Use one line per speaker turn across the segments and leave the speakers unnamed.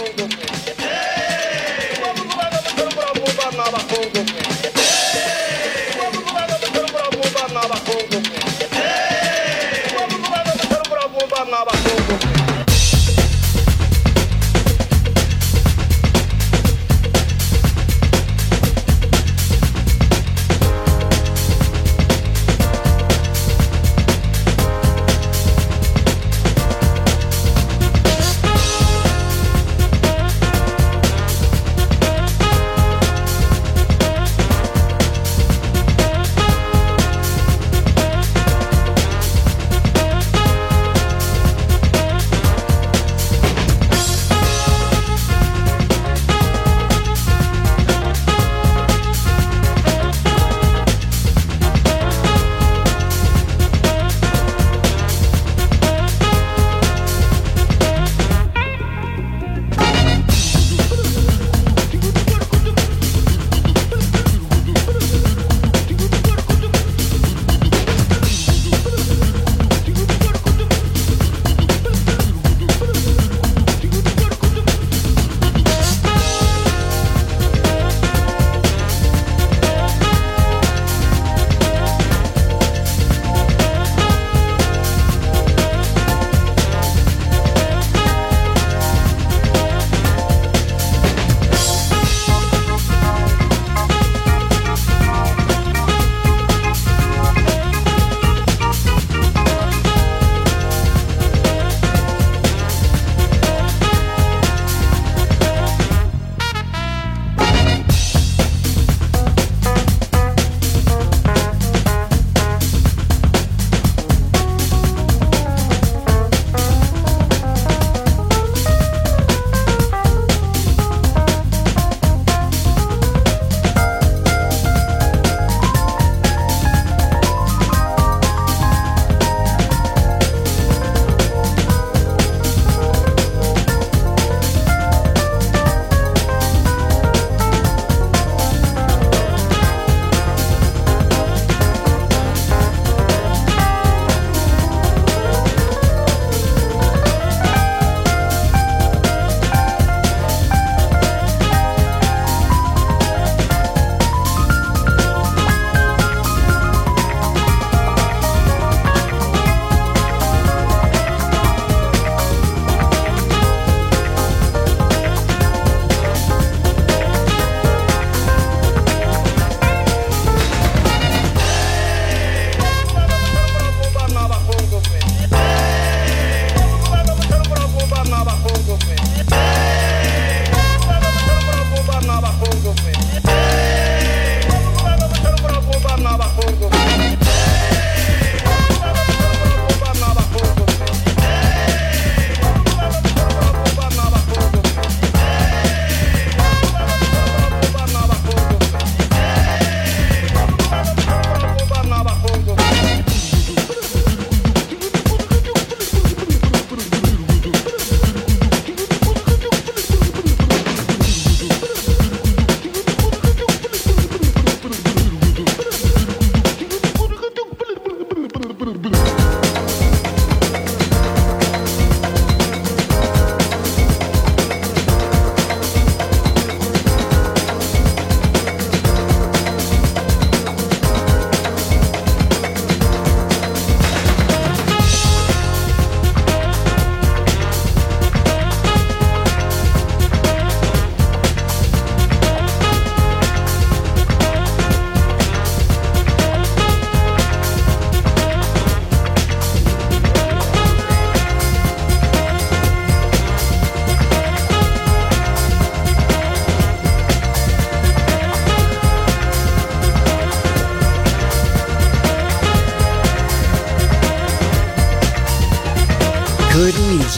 Thank you.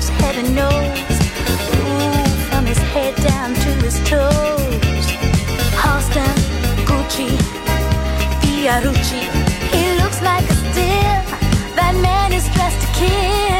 waves, heaven knows. Ooh, from his head down to his toes. Halston, Gucci, Fiorucci. He looks like a steal. That man is dressed to kill.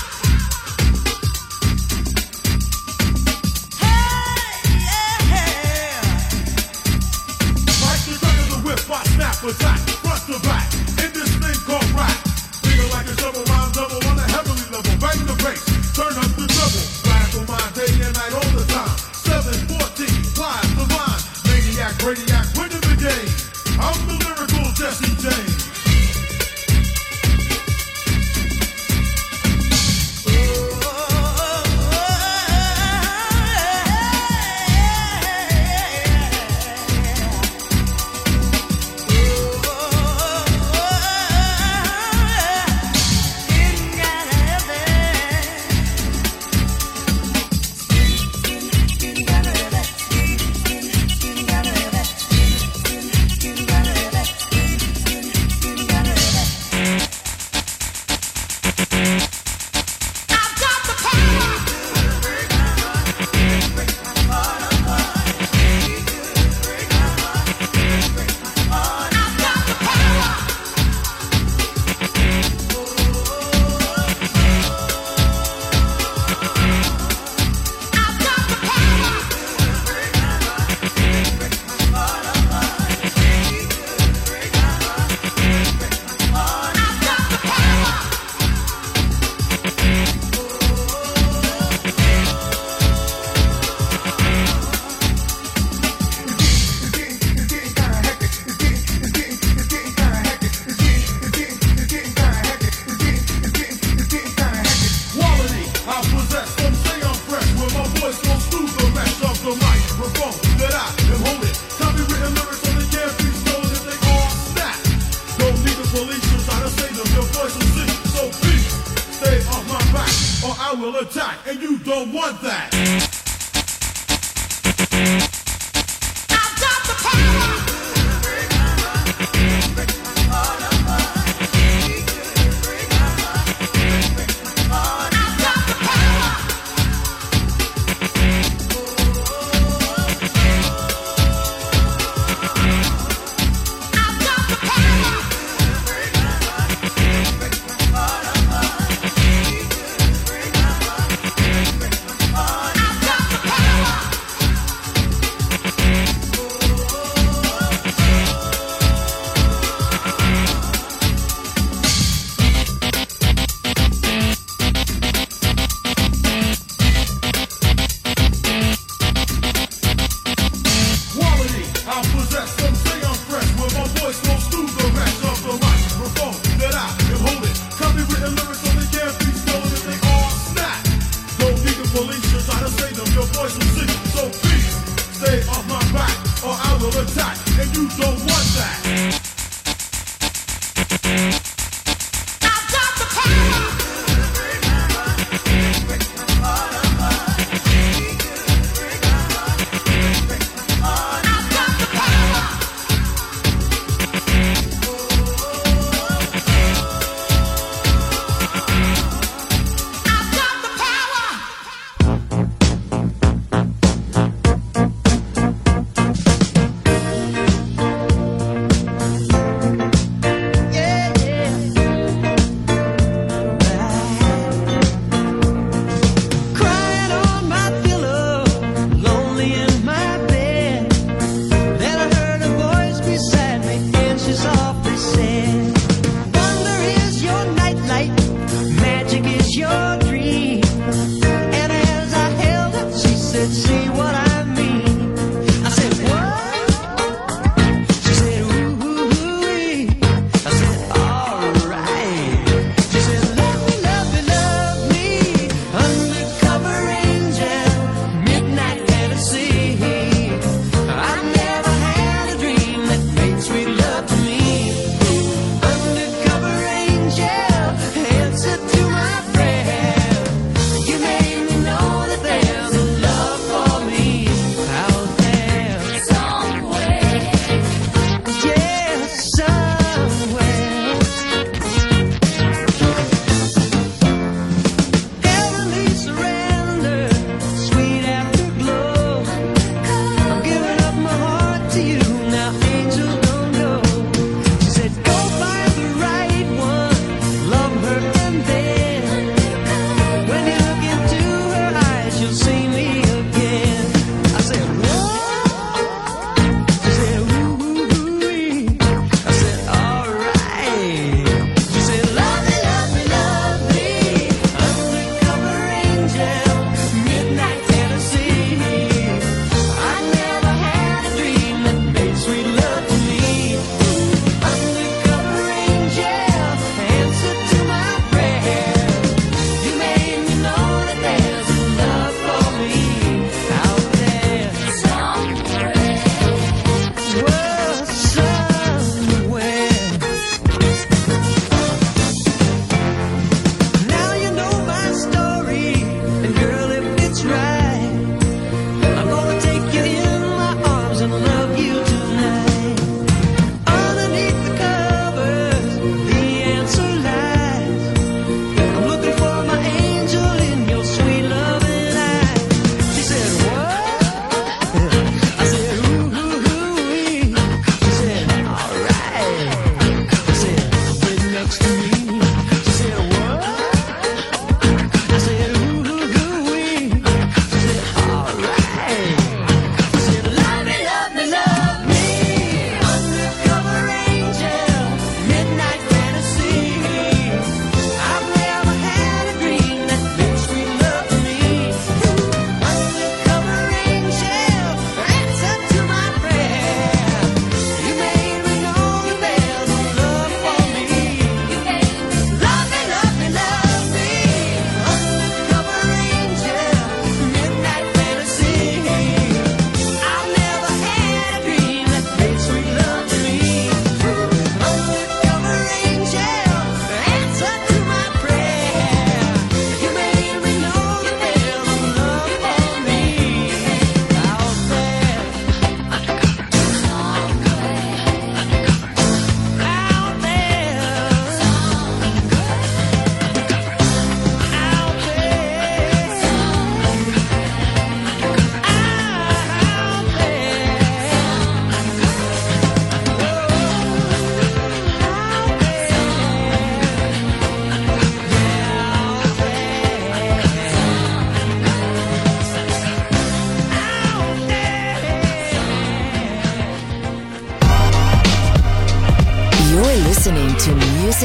for track, front to back, in this thing called rap. Bigger like it's double rhyme double on a heavenly level. Bang the bass, turn up the double. Radical mind day and night all the time. 714, wise the mind. Maniac, radiac, winning the game. I'm the lyrical Jesse
J.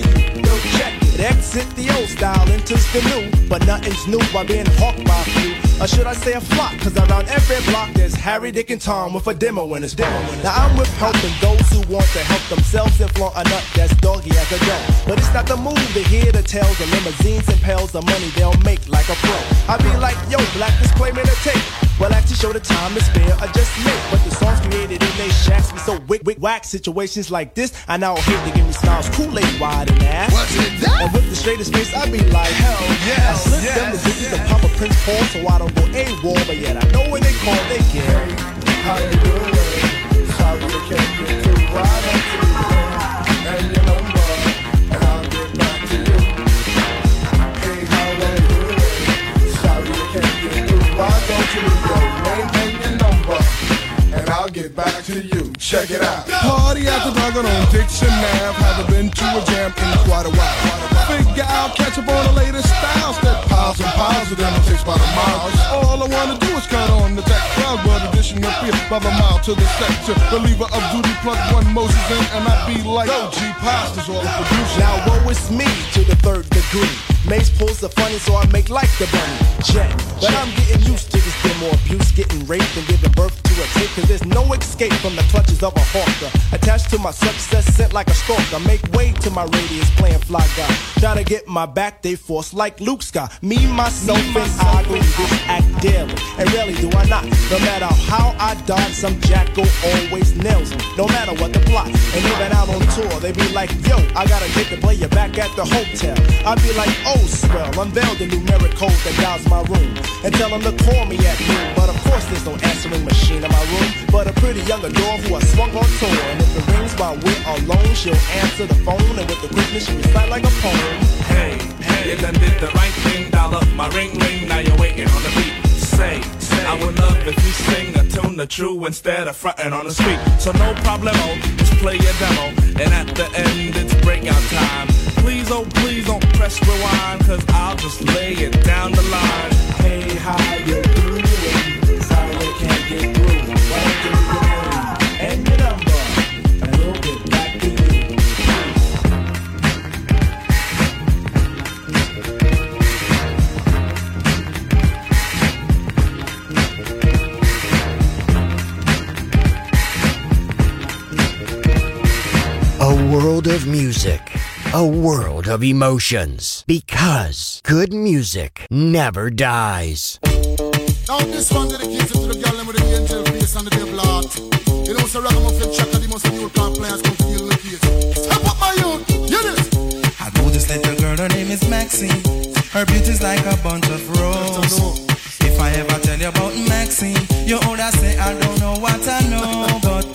Yo,
check it. Exit the old style, enters the new, but nothing's new by being hawked by a few. Or should I say a flock? Cause around every block there's Harry, Dick, and Tom with a demo in his demo. Now I'm with helping those who want to help themselves and flaunt a nut that's doggy as a dog. But it's not the move to hear the tales of limousines and pails of money they'll make like a pro. I be like, yo, black disclaimer to tape. Well, actually show the time is fair, I just make. But the songs created in they shacks be so wick, wick, whack. Situations like this, I now hate to give me styles Kool-Aid wide and ass.
What's it that?
And with the straightest face, I be like, hell
yeah.
I slip
yes,
them the digits
yes.
and pop a Prince Paul so I don't go AWOL. But yet I know when they call, they get. How you doing? Sorry I can't get through. Why you and your number, get back to you. Check it out.
Party after dark on Dixon Ave. Haven't been to a jam in quite a while. Figure out, catch up on the latest styles. That piles and piles of them takes by the miles. All I wanna do is cut on the tech crowd, but addition appear by the mile to the sector. Believer of duty, plug one Moses in, and I be like, oh, yo, G Pasta's all the producer.
Now woe is me to the third degree. Mace pulls the funny, so I make like the bunny. Jet. But I'm getting used to this demo abuse, getting raped and giving birth to a tape. Cause there's no escape from the clutches of a hawker. Attached to my success, sent like a stalker. Make way to my radius, playing fly guy. To get my back, they force like Luke Scott. Me, myself, and I through this act daily. And really, do I not. No matter how I dodge, some jackal always nails me. No matter what the plot. And even out on tour, they be like, yo, I gotta get the player back at the hotel. I be like, oh, swell, unveil the numeric code that dials my room. And tell them to call me at noon. But of course, there's no answering machine in my room. Pretty young adore who I swung on tour. And if it rings while we're alone, she'll answer the phone. And with the quickness, she recite like a poem.
Hey, hey, you done did the right thing, up my ring ring, now you're waiting on the beat. Say, say, I would love if you sing a tune the true instead of fronting on the street. So no problemo, just play your demo, and at the end it's breakout time. Please, oh please don't press rewind, cause I'll just lay it down the line.
Hey, how you doing?
Of music. A world of emotions. Because good music never dies.
Now this one dedicated to the girl with the angel face and the devil heart. You know, so ragamuffin checker, the most new car players come feel the case. Step up my youth, hear this.
I know this little girl, her name is Maxine. Her beauty's like a bunch of roses. If I ever tell you about Maxine, you older say I don't know what I know, but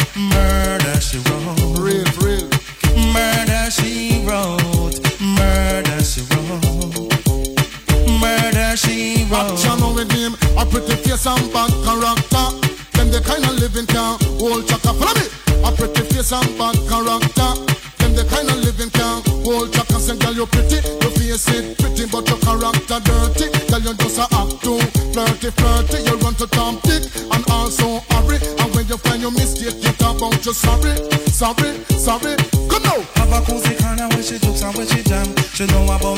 wrote.
Action with him, a pretty face and bad character. Them the kind of living can hold chaka. Follow me. A pretty face and bad character. Them the kind of living can hold chaka. Say, girl, you pretty, your face it pretty, but your character dirty. Girl, you just a act too flirty, flirty. You run to Tom Dick and also hurry. And when you find your mistake, you talk about you sorry, sorry, sorry. Come now.
Have a cozy corner where she jokes and where she jam. She know about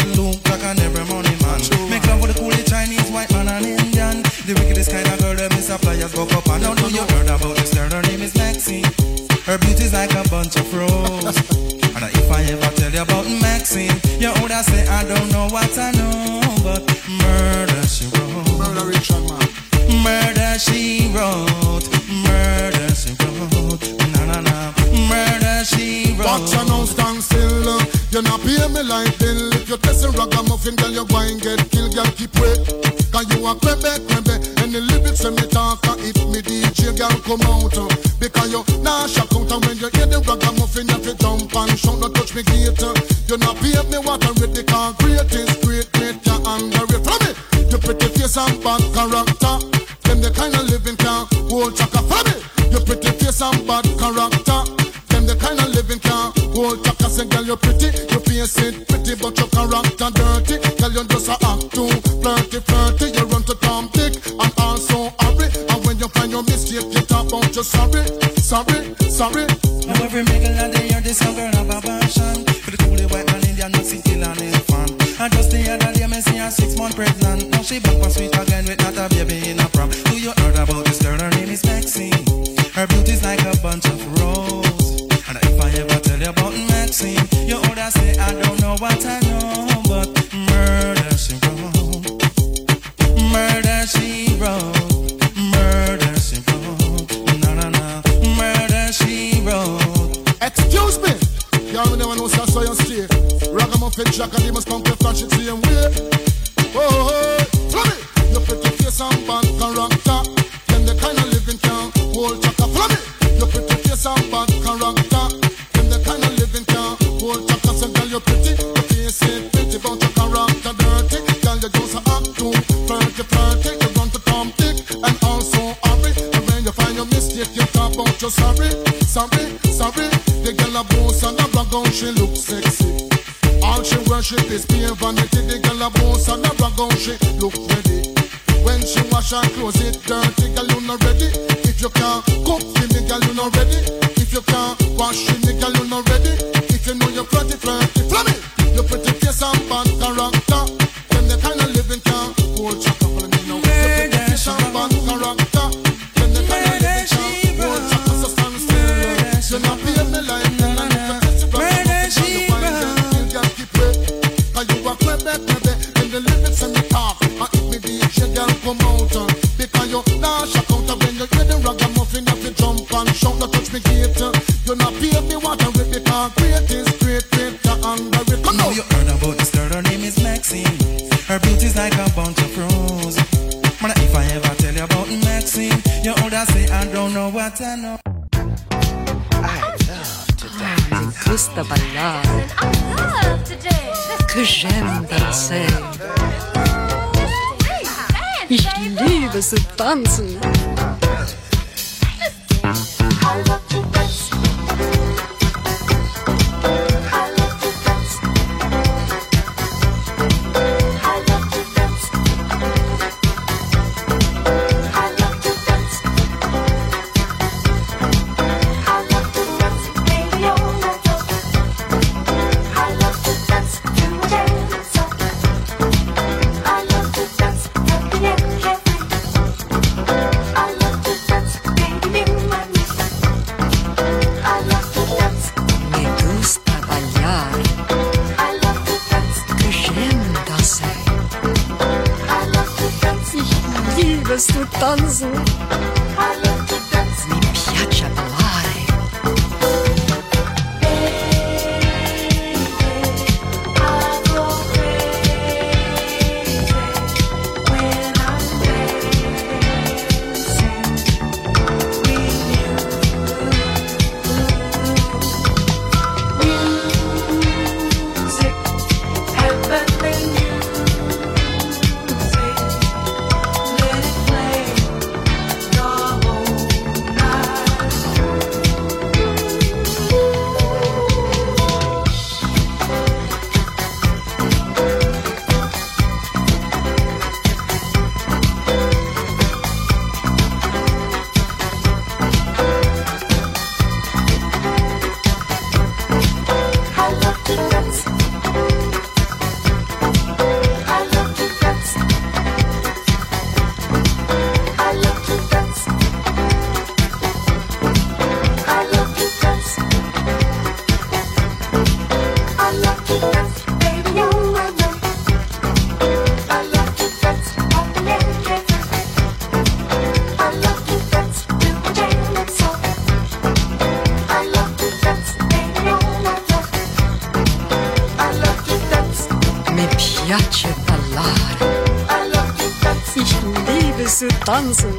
Aptal mısın?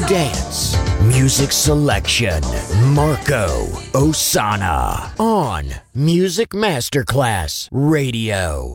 to dance. Music selection Marco Ossanna on Music Masterclass Radio.